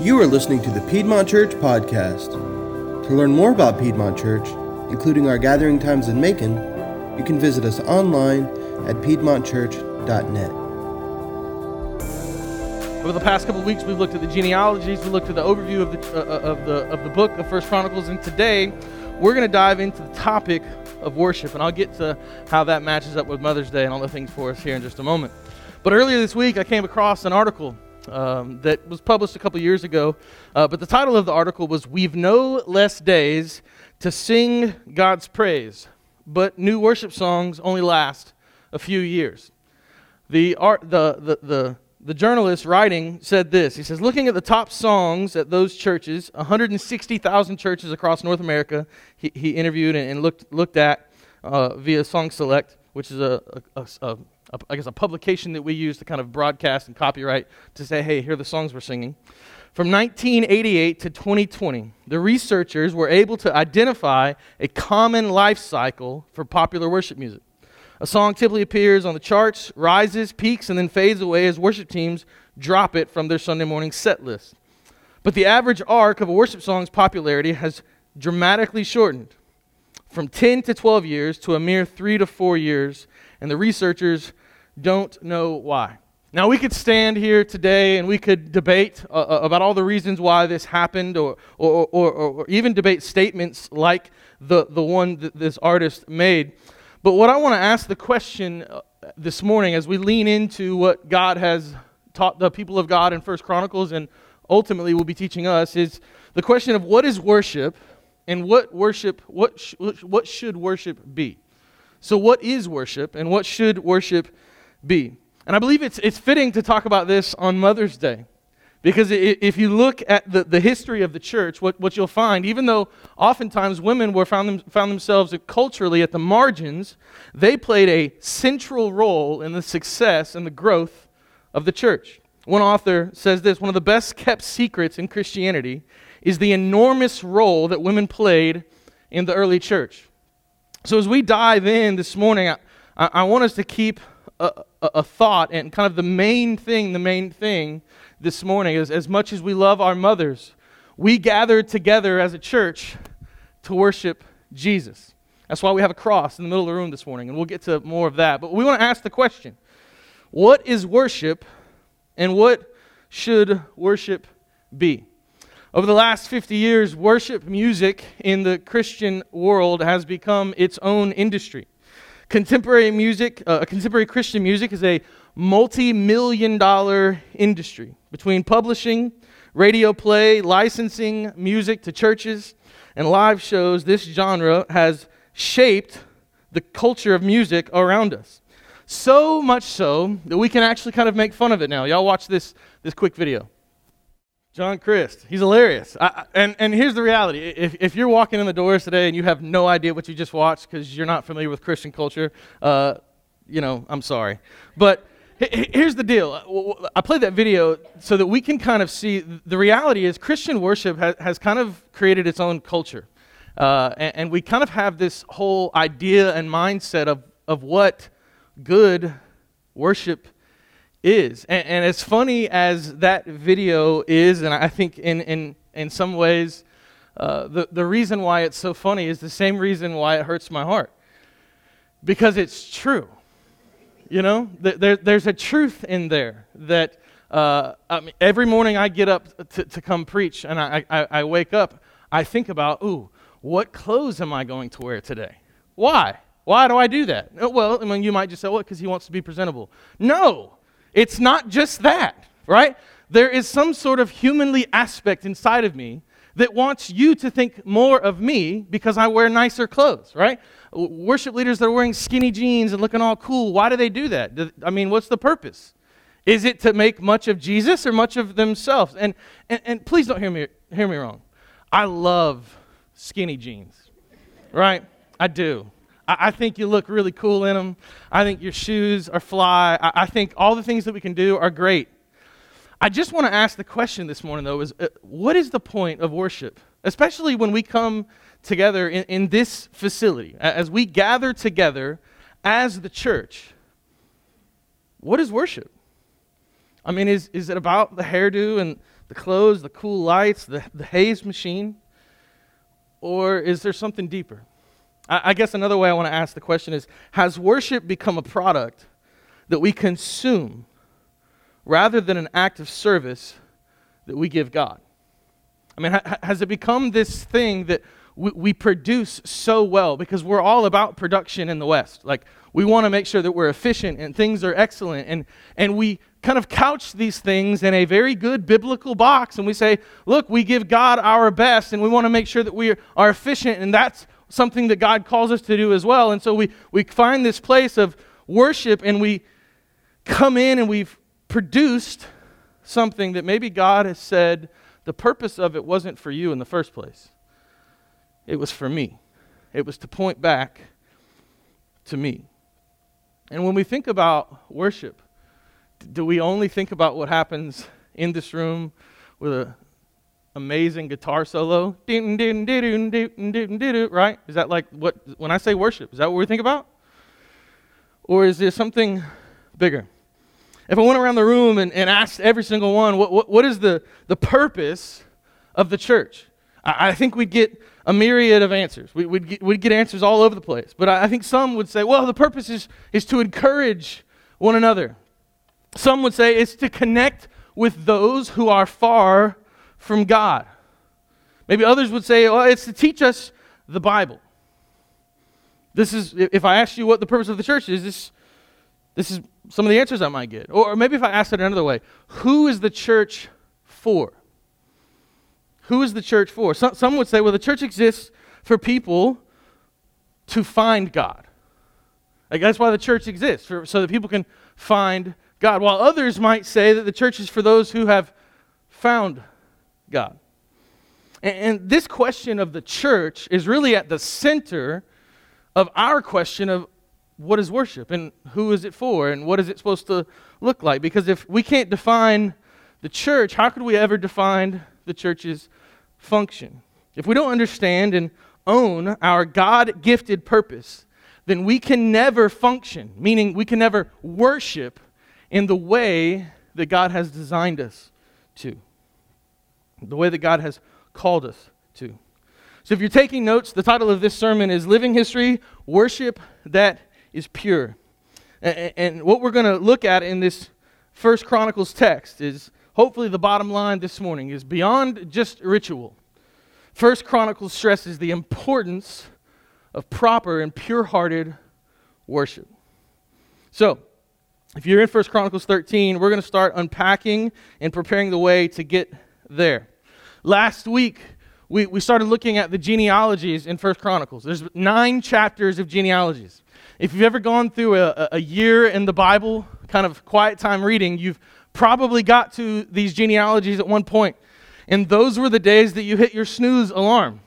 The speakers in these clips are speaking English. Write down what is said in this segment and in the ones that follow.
You are listening to the Piedmont Church Podcast. To learn more about Piedmont Church, including our gathering times in Macon, you can visit us online at piedmontchurch.net. Over the past couple weeks, we've looked at the genealogies, we looked at the overview of the, uh, of the, of the book of First Chronicles, and today we're going to dive into the topic of worship, and I'll get to how that matches up with Mother's Day and all the things for us here in just a moment. But earlier this week, I came across an article um, that was published a couple years ago. Uh, but the title of the article was We've No Less Days to Sing God's Praise, but New Worship Songs Only Last a Few Years. The, art, the, the, the, the journalist writing said this He says, Looking at the top songs at those churches, 160,000 churches across North America, he, he interviewed and, and looked, looked at uh, via SongSelect, which is a, a, a a, I guess, a publication that we use to kind of broadcast and copyright to say, hey, here are the songs we're singing. From 1988 to 2020, the researchers were able to identify a common life cycle for popular worship music. A song typically appears on the charts, rises, peaks, and then fades away as worship teams drop it from their Sunday morning set list. But the average arc of a worship song's popularity has dramatically shortened from 10 to 12 years to a mere 3 to 4 years, and the researchers don't know why. Now, we could stand here today and we could debate uh, uh, about all the reasons why this happened, or, or, or, or, even debate statements like the, the one that this artist made. But what I want to ask the question uh, this morning as we lean into what God has taught the people of God in First Chronicles and ultimately will be teaching us is the question of what is worship and what worship, what, sh- what should worship be? So, what is worship and what should worship be. And I believe it's, it's fitting to talk about this on Mother's Day. Because if you look at the, the history of the church, what, what you'll find, even though oftentimes women were found, them, found themselves culturally at the margins, they played a central role in the success and the growth of the church. One author says this one of the best kept secrets in Christianity is the enormous role that women played in the early church. So as we dive in this morning, I, I want us to keep a, a, thought and kind of the main thing, the main thing this morning is as much as we love our mothers, we gather together as a church to worship Jesus. That's why we have a cross in the middle of the room this morning, and we'll get to more of that. But we want to ask the question what is worship, and what should worship be? Over the last 50 years, worship music in the Christian world has become its own industry. Contemporary music, uh, contemporary Christian music is a multi million dollar industry between publishing, radio play, licensing music to churches, and live shows. This genre has shaped the culture of music around us. So much so that we can actually kind of make fun of it now. Y'all watch this, this quick video. John Crist. He's hilarious. I, and, and here's the reality if, if you're walking in the doors today and you have no idea what you just watched because you're not familiar with Christian culture, uh, you know, I'm sorry. But here's the deal I played that video so that we can kind of see the reality is Christian worship has, has kind of created its own culture. Uh, and, and we kind of have this whole idea and mindset of, of what good worship is. And, and, as funny as that video is, and I think in, in, in some ways, uh, the, the reason why it's so funny is the same reason why it hurts my heart. Because it's true. You know, there, there's a truth in there that uh, I mean, every morning I get up to, to come preach and I, I, I wake up, I think about, ooh, what clothes am I going to wear today? Why? Why do I do that? Well, I mean, you might just say, well, because he wants to be presentable. No, it's not just that, right? There is some sort of humanly aspect inside of me that wants you to think more of me because I wear nicer clothes, right? Worship leaders that are wearing skinny jeans and looking all cool, why do they do that? I mean, what's the purpose? Is it to make much of Jesus or much of themselves? And, and, and please don't hear me, hear me wrong. I love skinny jeans, right? I do. I, think you look really cool in them. I think your shoes are fly. I, I think all the things that we can do are great. I just want to ask the question this morning, though, is uh, what is the point of worship? Especially when we come together in, in this facility, as we gather together as the church. What is worship? I mean, is, is it about the hairdo and the clothes, the cool lights, the, the haze machine? Or is there something deeper? I, I guess another way I want to ask the question is Has worship become a product that we consume rather than an act of service that we give God? I mean, ha- has it become this thing that we, we produce so well because we're all about production in the West? Like, we want to make sure that we're efficient and things are excellent. And, and we kind of couch these things in a very good biblical box. And we say, look, we give God our best and we want to make sure that we are efficient. And that's something that God calls us to do as well. And so we, we find this place of worship and we come in and we've produced something that maybe God has said the purpose of it wasn't for you in the first place, it was for me. It was to point back to me. And when we think about worship, do we only think about what happens in this room with an amazing guitar solo? Right? Is that like what, when I say worship, is that what we think about? Or is there something bigger? If I went around the room and, and asked every single one, what, what, what is the, the purpose of the church? I, I think we'd get a myriad of answers. We, would get, we'd get answers all over the place. But I, I think some would say, well, the purpose is, is to encourage one another. Some would say it's to connect with those who are far from God. Maybe others would say, well, it's to teach us the Bible. This is, if I ask you what the purpose of the church is, this, this is some of the answers I might get. Or maybe if I ask it another way, who is the church for? Who is the church for? Some, some would say, well, the church exists for people to find God. Like that's why the church exists, for, so that people can find God. While others might say that the church is for those who have found God. And, this question of the church is really at the center of our question of what is worship and who is it for and what is it supposed to look like. Because if we can't define the church, how could we ever define the church's function. If we don't understand and own our God gifted purpose, then we can never function, meaning we can never worship in the way that God has designed us to, the way that God has called us to. So, if you're taking notes, the title of this sermon is Living History Worship That is Pure. And what we're going to look at in this First Chronicles text is hopefully the bottom line this morning is beyond just ritual. First Chronicles stresses the importance of proper and pure-hearted worship. So, if you're in First Chronicles 13, we're going to start unpacking and preparing the way to get there. Last week, we, we started looking at the genealogies in First Chronicles. There's nine chapters of genealogies. If you've ever gone through a, a year in the Bible, kind of quiet time reading, you've probably got to these genealogies at one point. And those were the days that you hit your snooze alarm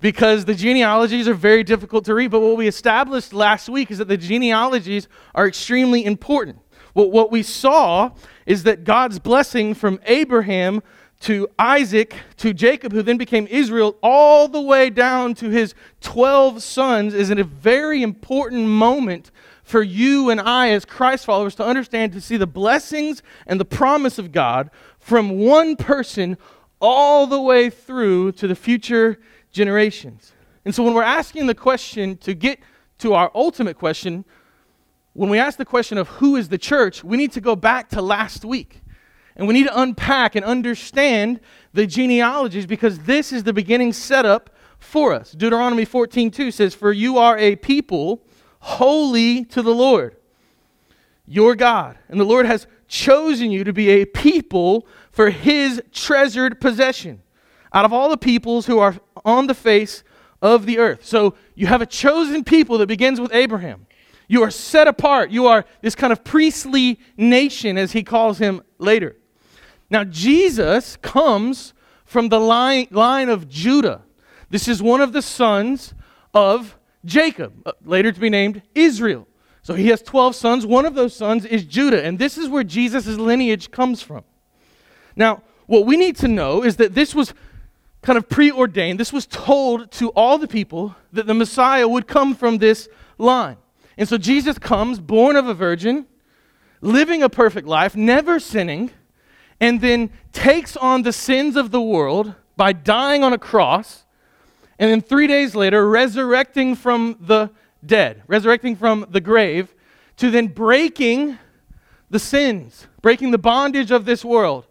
because the genealogies are very difficult to read. But what we established last week is that the genealogies are extremely important. What, what we saw is that God's blessing from Abraham to Isaac to Jacob, who then became Israel, all the way down to his 12 sons, is a very important moment for you and I, as Christ followers, to understand, to see the blessings and the promise of God from one person all the way through to the future generations. And so, when we're asking the question to get to our ultimate question, when we ask the question of who is the church, we need to go back to last week. And we need to unpack and understand the genealogies because this is the beginning setup for us. Deuteronomy 14:2 says, "For you are a people holy to the Lord, your God. And the Lord has chosen you to be a people for his treasured possession out of all the peoples who are on the face of the earth. So you have a chosen people that begins with Abraham. You are set apart. You are this kind of priestly nation, as he calls him later. Now, Jesus comes from the line, line of Judah. This is one of the sons of Jacob, uh, later to be named Israel. So he has 12 sons. One of those sons is Judah. And this is where Jesus' lineage comes from. Now, what we need to know is that this was kind of preordained. This was told to all the people that the Messiah would come from this line. And so Jesus comes, born of a virgin, living a perfect life, never sinning, and then takes on the sins of the world by dying on a cross, and then three days later, resurrecting from the dead, resurrecting from the grave, to then breaking the sins, breaking the bondage of this world.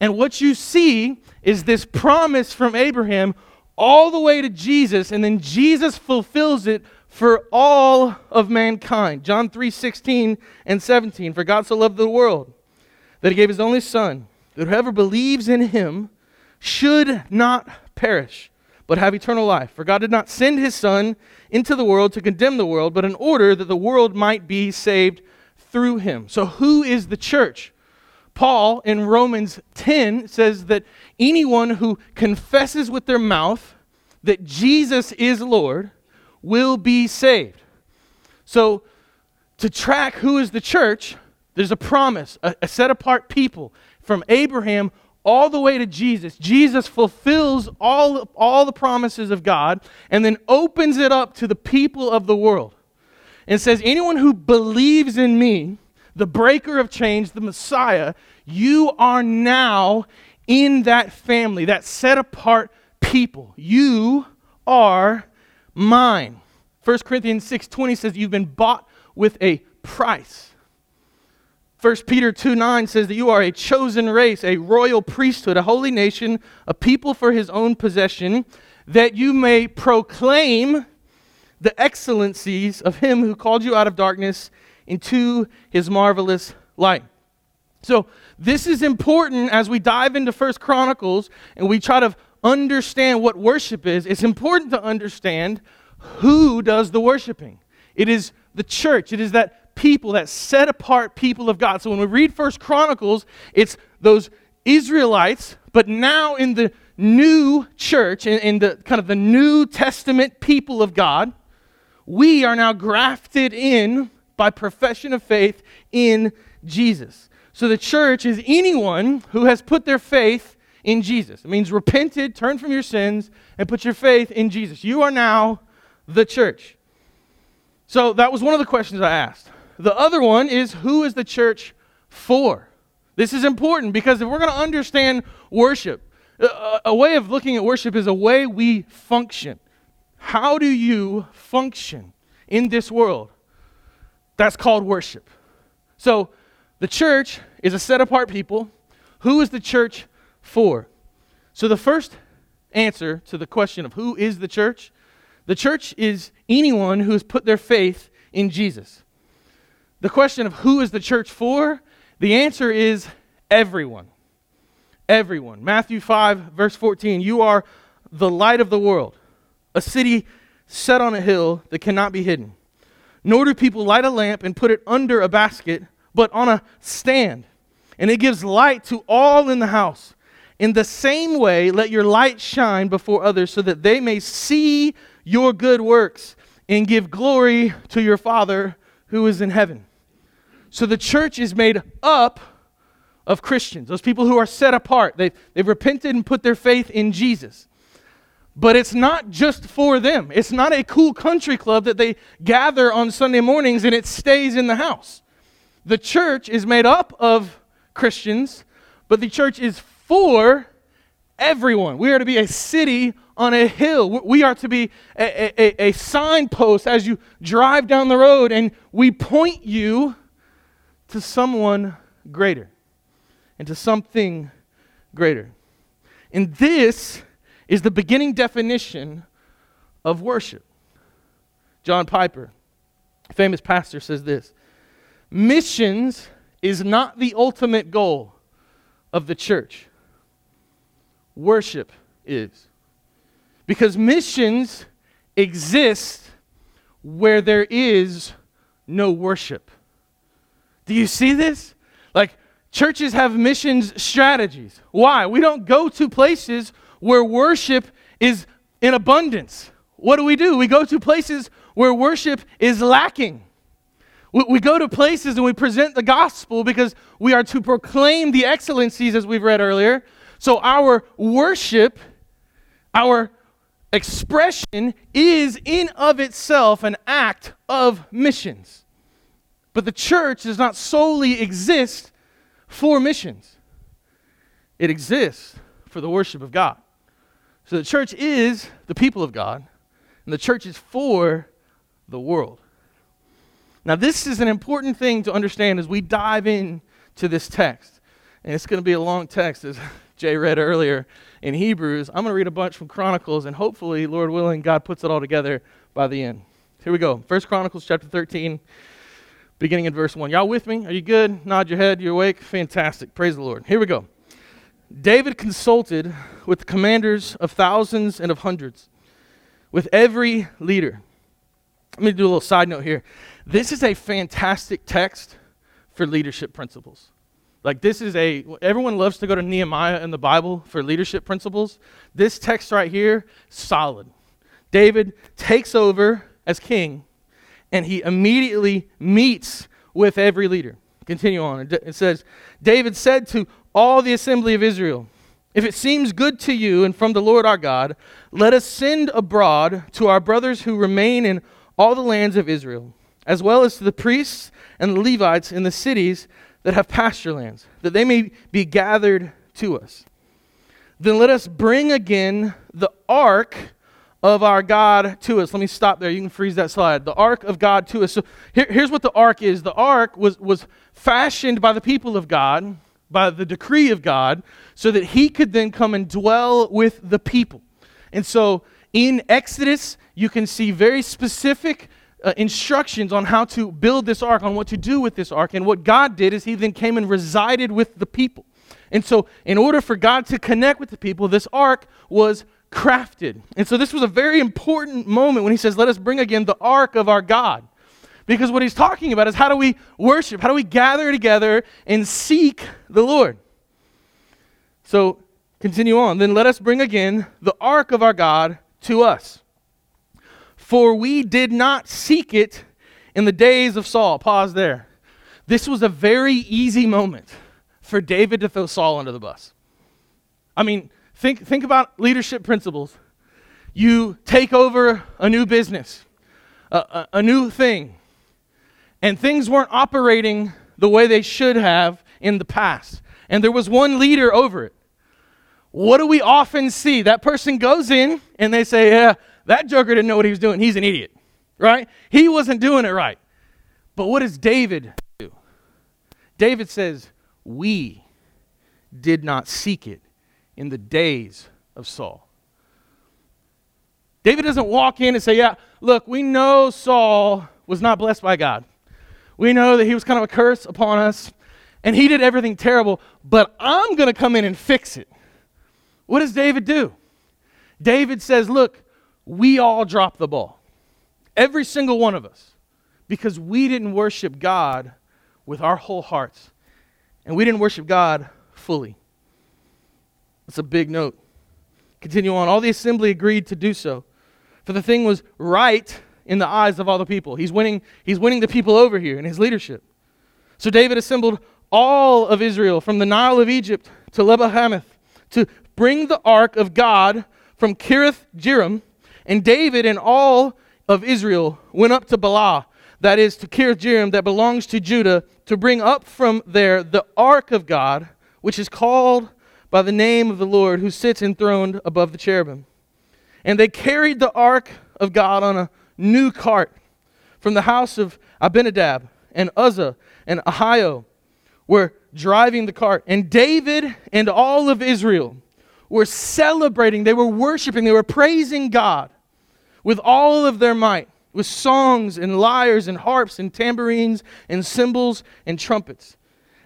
And what you see is this promise from Abraham all the way to Jesus, and then Jesus fulfills it for all of mankind. John 3 16 and 17. For God so loved the world that he gave his only Son, that whoever believes in him should not perish, but have eternal life. For God did not send his Son into the world to condemn the world, but in order that the world might be saved through him. So, who is the church? Paul in Romans 10 says that anyone who confesses with their mouth that Jesus is Lord will be saved. So, to track who is the church, there's a promise, a, a set apart people from Abraham all the way to Jesus. Jesus fulfills all, all the promises of God and then opens it up to the people of the world and says, Anyone who believes in me, the breaker of chains, the Messiah, you are now in that family, that set apart people. You are mine. 1 Corinthians 6:20 says you've been bought with a price. 1 Peter 2 9 says that you are a chosen race, a royal priesthood, a holy nation, a people for his own possession, that you may proclaim the excellencies of him who called you out of darkness into his marvelous light. So, this is important as we dive into First Chronicles and we try to understand what worship is, it's important to understand who does the worshiping. It is the church. It is that people, that set apart people of God. So when we read First Chronicles, it's those Israelites, but now in the new church, in, in the kind of the New Testament people of God, we are now grafted in by profession of faith in Jesus. So the church is anyone who has put their faith in Jesus. It means repented, turn from your sins, and put your faith in Jesus. You are now the church. So that was one of the questions I asked. The other one is who is the church for? This is important because if we're going to understand worship, a, a, way of looking at worship is a way we function. How do you function in this world? That's called worship. So the church is a set apart people. Who is the church for? So, the first answer to the question of who is the church the church is anyone who has put their faith in Jesus. The question of who is the church for? The answer is everyone. Everyone. Matthew 5, verse 14 You are the light of the world, a city set on a hill that cannot be hidden. Nor do people light a lamp and put it under a basket, but on a stand, and it gives light to all in the house. In the same way, let your light shine before others so that they may see your good works and give glory to your Father who is in heaven. So the church is made up of Christians, those people who are set apart. They've, they've repented and put their faith in Jesus. But it's not just for them. It's not a cool country club that they gather on Sunday mornings and it stays in the house. The church is made up of Christians, but the church is for everyone. We are to be a city on a hill. We are to be a, a, a, signpost as you drive down the road, and we point you to someone greater and to something greater. And this is the beginning definition of worship. John Piper, famous pastor, says this Missions is not the ultimate goal of the church worship is. Because missions exist where there is no worship. Do you see this? Like, churches have missions strategies. Why? We don't go to places where worship is in abundance. What do we do? We go to places where worship is lacking. We, go to places and we present the gospel because we are to proclaim the excellencies, as we've read earlier, so our worship, our expression is in of itself an act of missions. But the church does not solely exist for missions. it exists for the worship of God. So the church is the people of God, and the church is for the world. Now, this is an important thing to understand as we dive in to this text. And it's going to be a long text, as Jay read earlier in Hebrews. I'm going to read a bunch from Chronicles, and hopefully, Lord willing, God puts it all together by the end. Here we go. First Chronicles chapter 13, beginning in verse 1. Y'all with me? Are you good? Nod your head. You're awake? Fantastic. Praise the Lord. Here we go. David consulted with the commanders of thousands and of hundreds, with every leader. Let me do a little side note here. This is a fantastic text for leadership principles. Like, this is a, everyone loves to go to Nehemiah in the Bible for leadership principles. This text right here, solid. David takes over as king and he immediately meets with every leader. Continue on. It says, David said to all the assembly of Israel, If it seems good to you and from the Lord our God, let us send abroad to our brothers who remain in all the lands of Israel, as well as to the priests and the Levites in the cities that have pasture lands, that they may be gathered to us. Then let us bring again the ark of our God to us. Let me stop there. You can freeze that slide. The ark of God to us. So here, here's what the ark is the ark was, was fashioned by the people of God, by the decree of God, so that he could then come and dwell with the people. And so in Exodus, you can see very specific uh, instructions on how to build this ark, on what to do with this ark. And what God did is he then came and resided with the people. And so, in order for God to connect with the people, this ark was crafted. And so, this was a very important moment when he says, Let us bring again the ark of our God. Because what he's talking about is how do we worship? How do we gather together and seek the Lord? So, continue on. Then let us bring again the ark of our God to us. For we did not seek it in the days of Saul. Pause there. This was a very easy moment for David to throw Saul under the bus. I mean, think, think about leadership principles. You take over a new business, a, a, a new thing, and things weren't operating the way they should have in the past. And there was one leader over it. What do we often see? That person goes in and they say, Yeah, that joker didn't know what he was doing. He's an idiot, right? He wasn't doing it right. But what does David do? David says, We did not seek it in the days of Saul. David doesn't walk in and say, Yeah, look, we know Saul was not blessed by God. We know that he was kind of a curse upon us, and he did everything terrible, but I'm going to come in and fix it. What does David do? David says, Look, we all dropped the ball. Every single one of us. Because we didn't worship God with our whole hearts. And we didn't worship God fully. That's a big note. Continue on. All the assembly agreed to do so. For the thing was right in the eyes of all the people. He's winning, he's winning the people over here in his leadership. So David assembled all of Israel from the Nile of Egypt to Lebo Hamath to bring the ark of God from Kiriath Jearim, and David and all of Israel went up to Baalah, that is to Kiriath Jearim, that belongs to Judah, to bring up from there the ark of God, which is called by the name of the Lord, who sits enthroned above the cherubim. And they carried the ark of God on a new cart from the house of Abinadab and Uzzah and Ahio were driving the cart. And David and all of Israel were celebrating, they were worshiping, they were praising God with all of their might, with songs and lyres and harps and tambourines and cymbals and trumpets.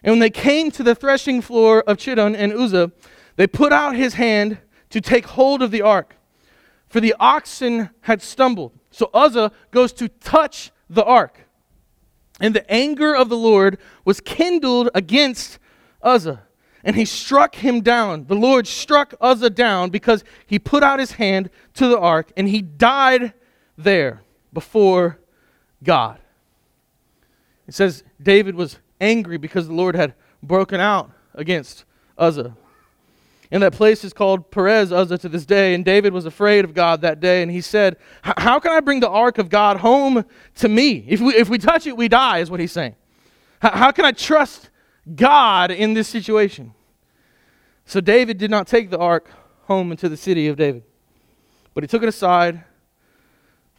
And when they came to the threshing floor of Chidon and Uzzah, they put out his hand to take hold of the ark, for the oxen had stumbled. So Uzzah goes to touch the ark. And the anger of the Lord was kindled against Uzzah and he struck him down. The Lord struck Uzzah down because he put out his hand to the ark and he died there before God. It says David was angry because the Lord had broken out against Uzzah. And that place is called Perez Uzzah to this day. And David was afraid of God that day. And he said, How can I bring the ark of God home to me? If we, if we touch it, we die, is what he's saying. How, can I trust God in this situation. So David did not take the ark home into the city of David, but he took it aside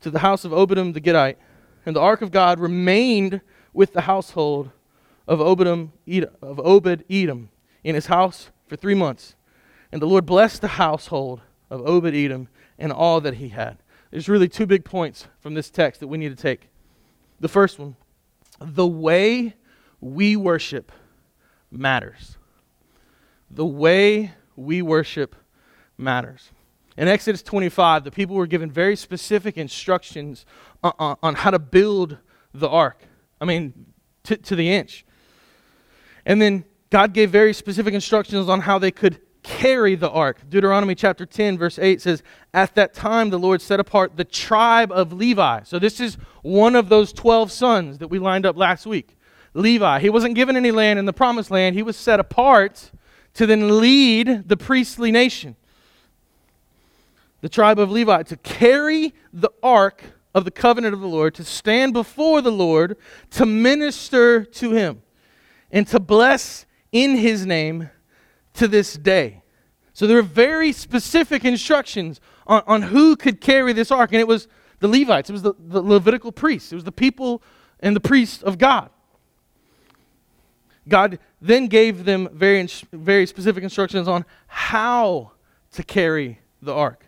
to the house of Obed Edom the Gittite, and the ark of God remained with the household of Obed Edom in his house for three months. And the Lord blessed the household of Obed Edom and all that he had. There's really two big points from this text that we need to take. The first one the way we worship matters. The way we worship matters. In Exodus 25, the people were given very specific instructions on, how to build the ark. I mean, to the inch. And then God gave very specific instructions on how they could carry the ark. Deuteronomy chapter 10, verse 8 says, At that time the Lord set apart the tribe of Levi. So this is one of those 12 sons that we lined up last week. Levi. He wasn't given any land in the promised land, he was set apart to then lead the priestly nation. The tribe of Levi to carry the ark of the covenant of the Lord, to stand before the Lord, to minister to him, and to bless in his name to this day. So there are very specific instructions on, on who could carry this ark, and it was the Levites, it was the, the Levitical priests, it was the people and the priests of God. God then gave them very, very specific instructions on how to carry the ark.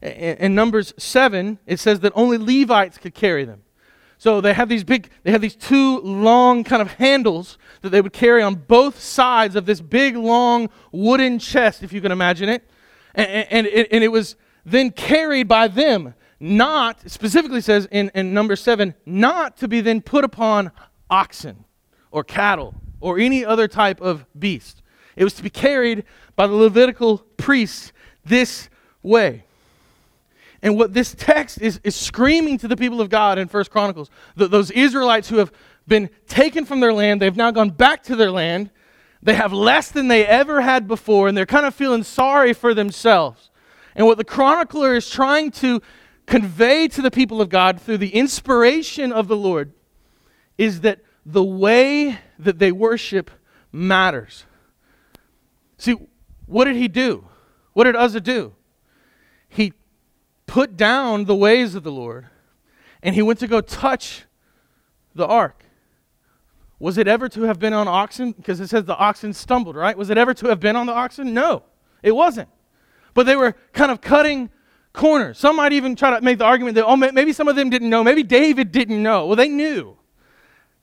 In Numbers 7, it says that only Levites could carry them. So they have these big, they have these two long kind of handles that they would carry on both sides of this big, long wooden chest, if you can imagine it. And, and, and it was then carried by them, not, specifically says in, in number seven, not to be then put upon oxen or cattle or any other type of beast. It was to be carried by the Levitical priests this way. And what this text is, is screaming to the people of God in First Chronicles, those Israelites who have been taken from their land, they've now gone back to their land. They have less than they ever had before, and they're kind of feeling sorry for themselves. And what the chronicler is trying to convey to the people of God through the inspiration of the Lord is that the way that they worship matters. See, what did he do? What did Uzzah do? He put down the ways of the Lord and he went to go touch the ark. Was it ever to have been on oxen? Because it says the oxen stumbled, right? Was it ever to have been on the oxen? No, it wasn't. But they were kind of cutting corners. Some might even try to make the argument that, oh, maybe some of them didn't know. Maybe David didn't know. Well, they knew.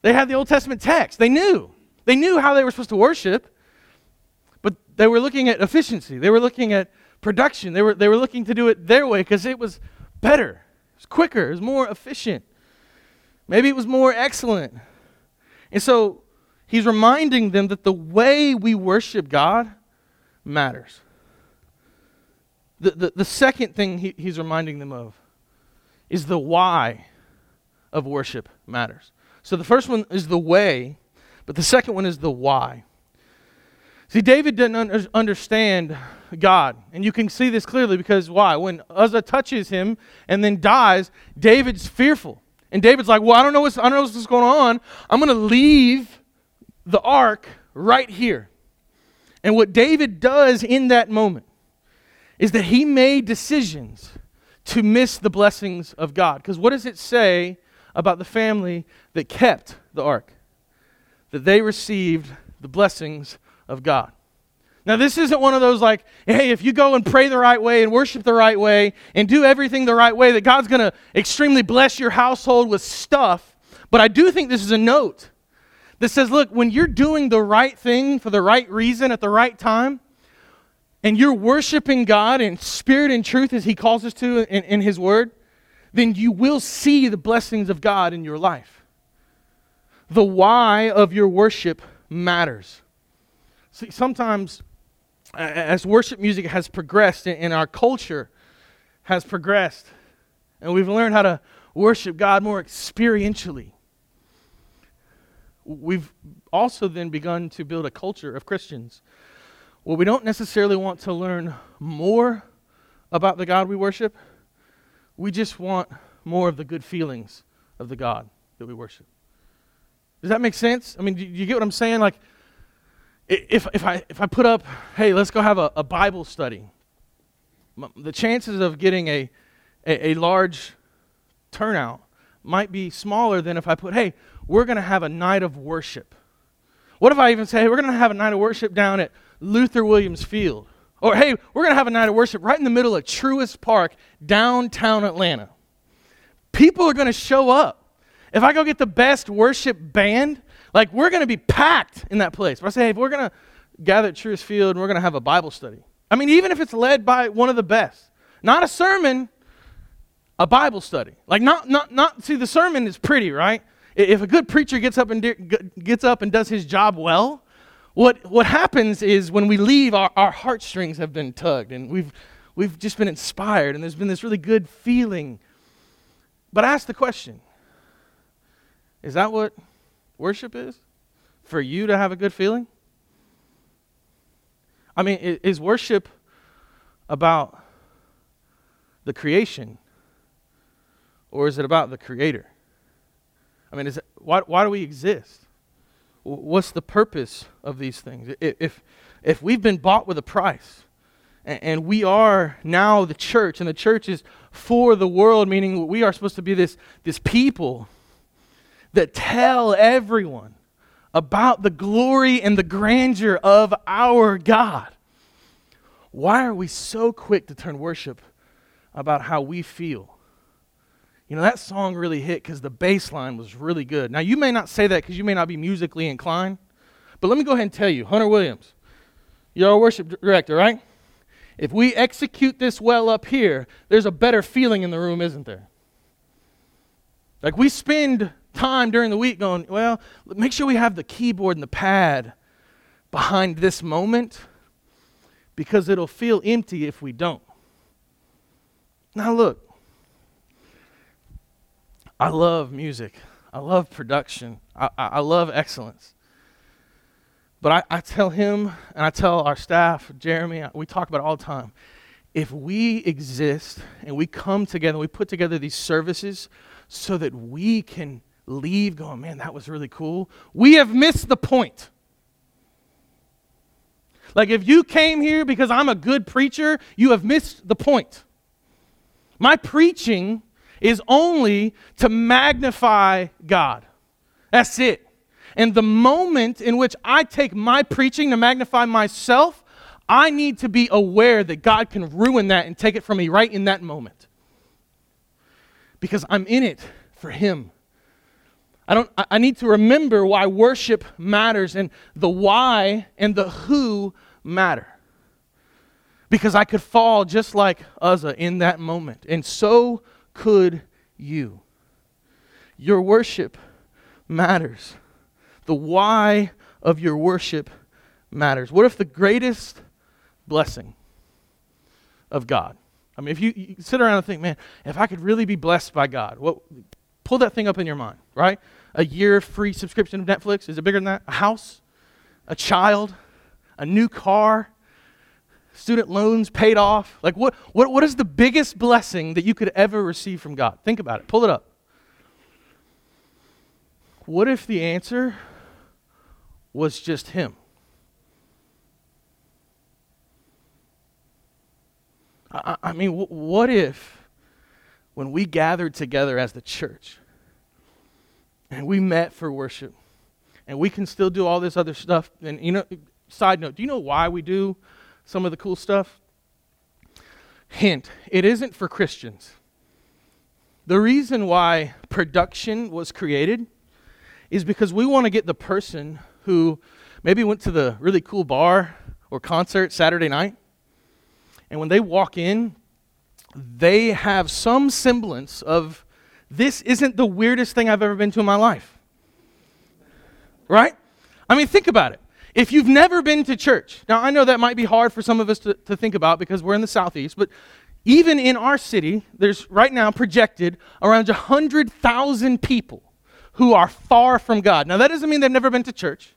They had the Old Testament text. They knew. They knew how they were supposed to worship, but they were looking at efficiency. They were looking at production. They were, they were looking to do it their way because it was better, it was quicker, it was more efficient. Maybe it was more excellent. And so he's reminding them that the way we worship God matters. The, the, the second thing he, he's reminding them of is the why of worship matters. So the first one is the way, but the second one is the why. See, David didn't un- understand God. And you can see this clearly because why? When Uzzah touches him and then dies, David's fearful. And David's like, Well, I don't know what's, I don't know what's going on. I'm going to leave the ark right here. And what David does in that moment is that he made decisions to miss the blessings of God. Because what does it say about the family that kept the ark? That they received the blessings of God. Now, this isn't one of those like, hey, if you go and pray the right way and worship the right way and do everything the right way, that God's going to extremely bless your household with stuff. But I do think this is a note that says, look, when you're doing the right thing for the right reason at the right time, and you're worshiping God in spirit and truth as He calls us to in, in His Word, then you will see the blessings of God in your life. The why of your worship matters. See, sometimes as worship music has progressed and our culture has progressed, and we've learned how to worship God more experientially, we've also then begun to build a culture of Christians where we don't necessarily want to learn more about the God we worship. We just want more of the good feelings of the God that we worship. Does that make sense? I mean, do you get what I'm saying? Like, if, if, I, if I put up, hey, let's go have a, a Bible study, the chances of getting a, a, a large turnout might be smaller than if I put, hey, we're going to have a night of worship. What if I even say, hey, we're going to have a night of worship down at Luther Williams Field? Or, hey, we're going to have a night of worship right in the middle of Truist Park, downtown Atlanta. People are going to show up. If I go get the best worship band, like we're going to be packed in that place. If I say, hey, if we're going to gather at Truist Field and we're going to have a Bible study, I mean, even if it's led by one of the best, not a sermon, a Bible study. Like, not, not, not, see, the sermon is pretty, right? If a good preacher gets up and, de- gets up and does his job well, what, what happens is when we leave, our, our heartstrings have been tugged and we've, we've just been inspired and there's been this really good feeling. But ask the question is that what worship is? For you to have a good feeling? I mean, is worship about the creation or is it about the creator? I mean, is it, why, why do we exist? What's the purpose of these things? If, if we've been bought with a price, and, and we are now the church, and the church is for the world, meaning we are supposed to be this, this people that tell everyone about the glory and the grandeur of our God. Why are we so quick to turn worship about how we feel? You know, that song really hit because the bass line was really good. Now, you may not say that because you may not be musically inclined, but let me go ahead and tell you Hunter Williams, you're our worship director, right? If we execute this well up here, there's a better feeling in the room, isn't there? Like we spend time during the week going, well, make sure we have the keyboard and the pad behind this moment because it'll feel empty if we don't. Now, look, I love music. I love production. I, I, I love excellence. But I, I tell him and I tell our staff, Jeremy, uh, we talk about it all the time. If we exist and we come together, we put together these services so that we can leave going, man, that was really cool, we have missed the point. Like if you came here because I'm a good preacher, you have missed the point. My preaching is only to magnify God. That's it. And the moment in which I take my preaching to magnify myself, I need to be aware that God can ruin that and take it from me right in that moment. Because I'm in it for Him. I, don't, I need to remember why worship matters and the why and the who matter. Because I could fall just like Uzzah in that moment. And so could you. Your worship matters. The why of your worship matters. What if the greatest blessing of God? I mean, if you, you sit around and think, man, if I could really be blessed by God, what, pull that thing up in your mind, right? A year free subscription to Netflix, is it bigger than that? A house? A child? A new car? student loans paid off. Like, what, what, what is the biggest blessing that you could ever receive from God? Think about it. Pull it up. What if the answer was just Him? I, I mean, what if when we gathered together as the church and we met for worship and we can still do all this other stuff? And, you know, side note, do you know why we do some of the cool stuff? Hint, it isn't for Christians. The reason why production was created is because we want to get the person who maybe went to the really cool bar or concert Saturday night, and when they walk in, they have some semblance of this isn't the weirdest thing I've ever been to in my life. Right? I mean, think about it. If you've never been to church, now I know that might be hard for some of us to, to think about because we're in the southeast, but even in our city, there's right now projected around 100,000 people who are far from God. Now, that doesn't mean they've never been to church,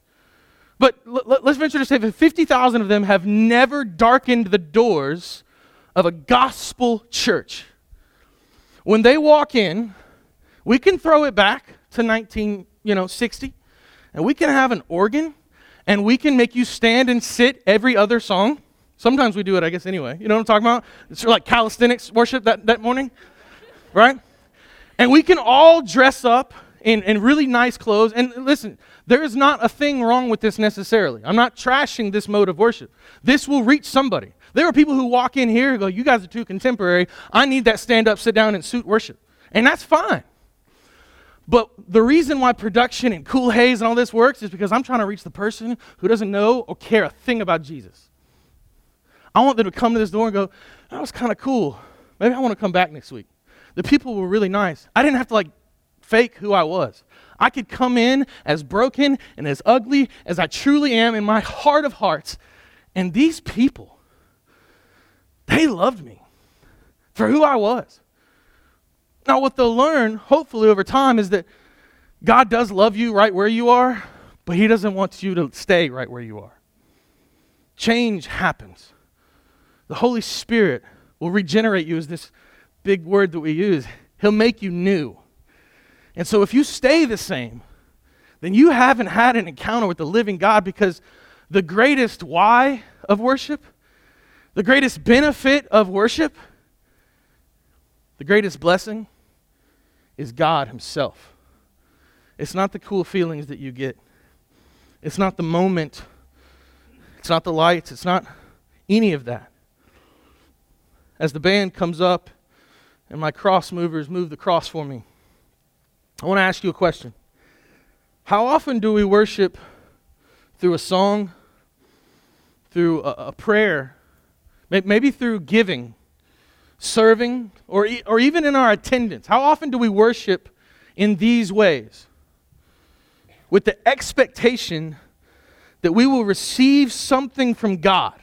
but l- l- let's venture to say that 50,000 of them have never darkened the doors of a gospel church. When they walk in, we can throw it back to 19, you know, 60, and we can have an organ and we can make you stand and sit every other song. Sometimes we do it, I guess, anyway. You know what I'm talking about? It's like calisthenics worship that, that morning, right? And we can all dress up in, in really nice clothes. And listen, there is not a thing wrong with this necessarily. I'm not trashing this mode of worship. This will reach somebody. There are people who walk in here and go, You guys are too contemporary. I need that stand up, sit down, and suit worship. And that's fine. But the reason why production and Cool Haze and all this works is because I'm trying to reach the person who doesn't know or care a thing about Jesus. I want them to come to this door and go, That was kind of cool. Maybe I want to come back next week. The people were really nice. I didn't have to like fake who I was. I could come in as broken and as ugly as I truly am in my heart of hearts. And these people, they loved me for who I was. Now, what they'll learn, hopefully, over time, is that God does love you right where you are, but He doesn't want you to stay right where you are. Change happens. The Holy Spirit will regenerate you, is this big word that we use. He'll make you new. And so, if you stay the same, then you haven't had an encounter with the living God because the greatest why of worship, the greatest benefit of worship, the greatest blessing is God Himself. It's not the cool feelings that you get, it's not the moment, it's not the lights, it's not any of that. As the band comes up and my cross movers move the cross for me, I want to ask you a question. How often do we worship through a song, through a, a prayer, maybe through giving? Serving, or, or even in our attendance? How often do we worship in these ways? With the expectation that we will receive something from God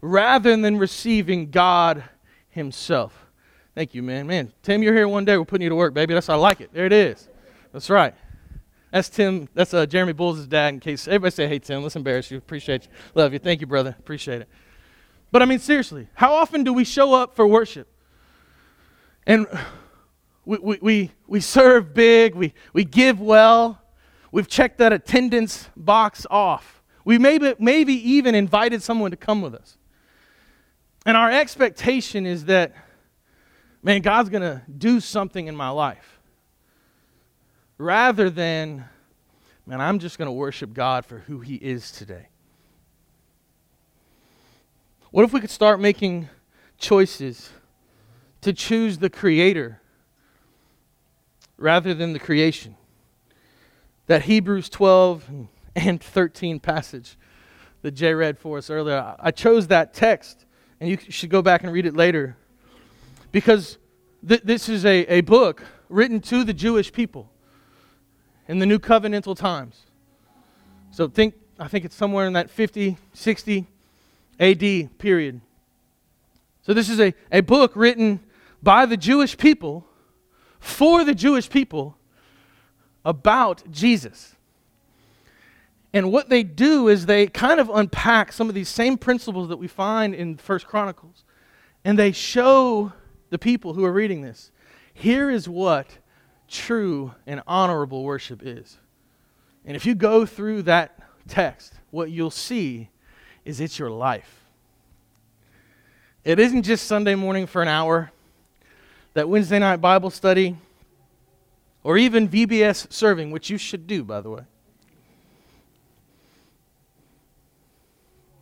rather than receiving God Himself. Thank you, man. Man, Tim, you're here one day. We're putting you to work, baby. That's how I like it. There it is. That's right. That's Tim. That's uh, Jeremy Bulls' dad. In case everybody say, "Hey, Tim, let's embarrass you. Appreciate you. Love you. Thank you, brother. Appreciate it." But I mean, seriously, how often do we show up for worship? And we, we, we, we serve big, we, we give well, we've checked that attendance box off. We maybe, maybe even invited someone to come with us. And our expectation is that, man, God's going to do something in my life. Rather than, man, I'm just going to worship God for who He is today. What if we could start making choices to choose the Creator rather than the creation? That Hebrews 12 and 13 passage that Jay read for us earlier. I chose that text, and you should go back and read it later, because th- this is a, a book written to the Jewish people in the new covenantal times. So think, I think it's somewhere in that 50, 60 AD period. So, this is a, a book written by the Jewish people for the Jewish people about Jesus. And what they do is they kind of unpack some of these same principles that we find in First Chronicles. And they show the people who are reading this here is what true and honorable worship is. And if you go through that text, what you'll see is it's your life. It isn't just Sunday morning for an hour, that Wednesday night Bible study, or even VBS serving, which you should do, by the way.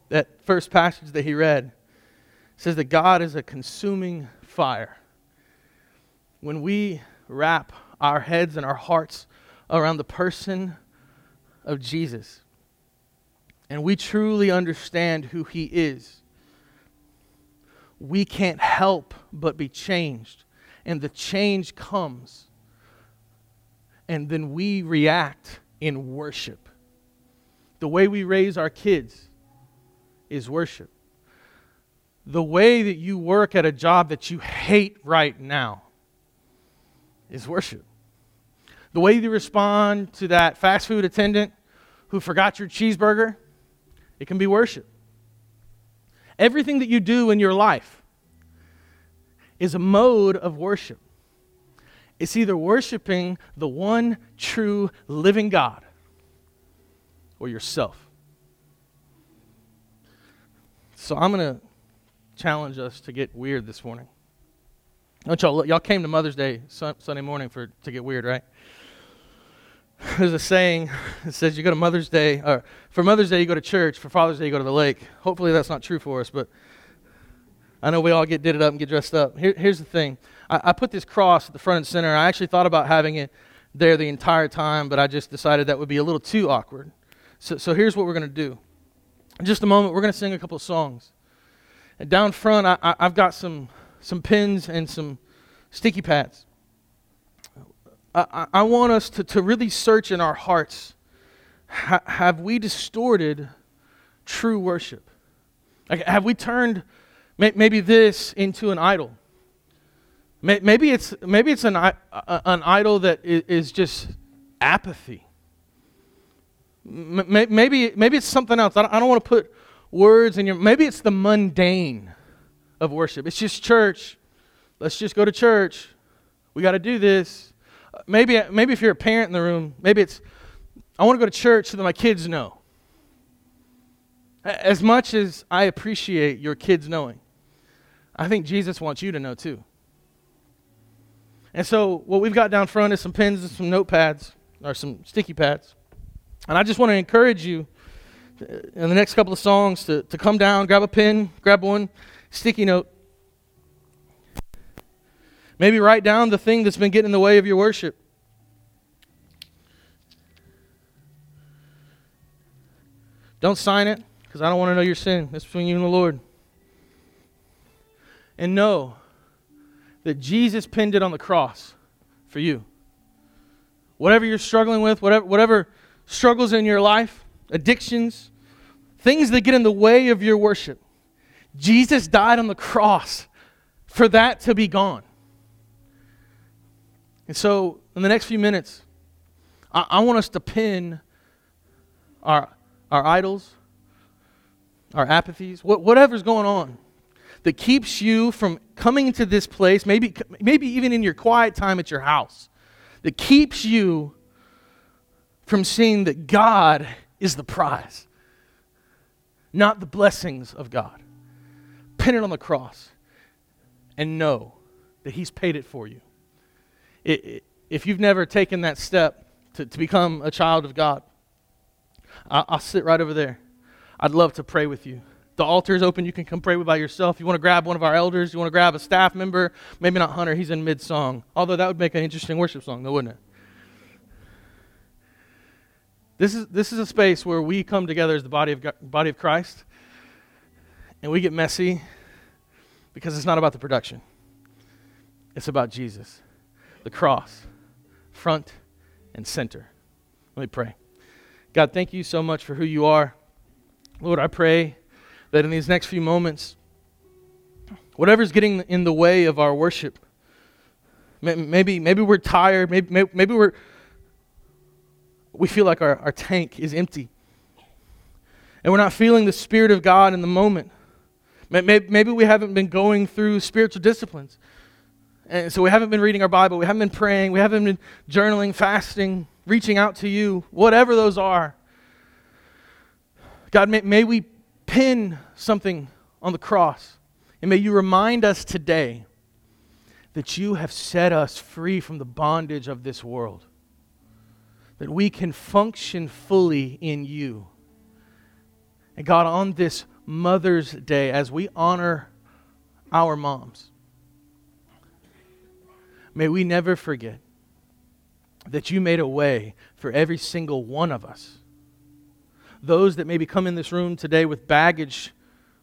That first passage that he read says that God is a consuming fire. When we wrap our heads and our hearts around the person of Jesus, and we truly understand who he is, we can't help but be changed. And the change comes. And then we react in worship. The way we raise our kids is worship. The way that you work at a job that you hate right now is worship. The way you respond to that fast food attendant who forgot your cheeseburger it can be worship. Everything that you do in your life is a mode of worship. It's either worshiping the one true living God, or yourself. So I'm going to challenge us to get weird this morning. Don't y'all, y'all came to Mother's Day Sunday morning for to get weird, right? There's a saying that says you go to Mother's Day, or for Mother's Day you go to church, for Father's Day you go to the lake. Hopefully that's not true for us, but I know we all get did it up and get dressed up. Here, here's the thing I, I put this cross at the front and center. I actually thought about having it there the entire time, but I just decided that would be a little too awkward. So, so here's what we're going to do. In just a moment, we're going to sing a couple of songs. And down front, I, I, I've got some, some pins and some sticky pads. I, I want us to, to really search in our hearts ha, have we distorted true worship? Like, have we turned may, maybe this into an idol? May, maybe it's, maybe it's an, an idol that is just apathy. Maybe, maybe it's something else. I don't, I don't want to put words in your. Maybe it's the mundane of worship. It's just church. Let's just go to church. We got to do this. Maybe, maybe if you're a parent in the room, maybe it's, I want to go to church so that my kids know. As much as I appreciate your kids knowing, I think Jesus wants you to know too. And so, what we've got down front is some pens and some notepads, or some sticky pads. And I just want to encourage you uh, in the next couple of songs to, to come down, grab a pen, grab one sticky note. Maybe write down the thing that's been getting in the way of your worship. Don't sign it because I don't want to know your sin. That's between you and the Lord. And know that Jesus pinned it on the cross for you. Whatever you're struggling with, whatever, whatever struggles in your life, addictions, things that get in the way of your worship, Jesus died on the cross for that to be gone. And so, in the next few minutes, I, I want us to pin our, our idols, our apathies, wh- whatever's going on that keeps you from coming to this place, maybe, maybe even in your quiet time at your house, that keeps you from seeing that God is the prize, not the blessings of God. Pin it on the cross and know that He's paid it for you. If you've never taken that step to, to become a child of God, I'll sit right over there. I'd love to pray with you. The altar is open. You can come pray by yourself. You want to grab one of our elders. You want to grab a staff member. Maybe not Hunter. He's in mid song. Although that would make an interesting worship song, though, wouldn't it? This is, this is a space where we come together as the body of, God, body of Christ and we get messy because it's not about the production, it's about Jesus, the cross, front and center. Let me pray. God, thank you so much for who you are. Lord, I pray that in these next few moments, whatever's getting in the way of our worship, maybe, maybe we're tired, maybe, maybe we're, we feel like our, our tank is empty. And we're not feeling the Spirit of God in the moment. Maybe we haven't been going through spiritual disciplines. And so we haven't been reading our Bible. We haven't been praying. We haven't been journaling, fasting, reaching out to you, whatever those are. God, may, may we pin something on the cross. And may you remind us today that you have set us free from the bondage of this world, that we can function fully in you. And God, on this Mother's Day, as we honor our moms, may we never forget that you made a way for every single one of us those that maybe come in this room today with baggage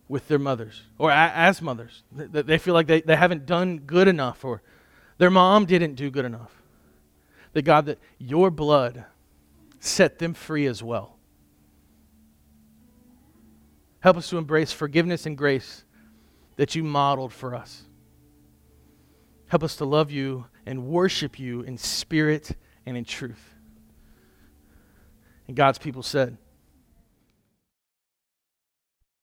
with their mothers or as mothers. That they feel like they, they haven't done good enough or their mom didn't do good enough. That God, that your blood set them free as well. Help us to embrace forgiveness and grace that you modeled for us. Help us to love you and worship you in spirit and in truth. And God's people said,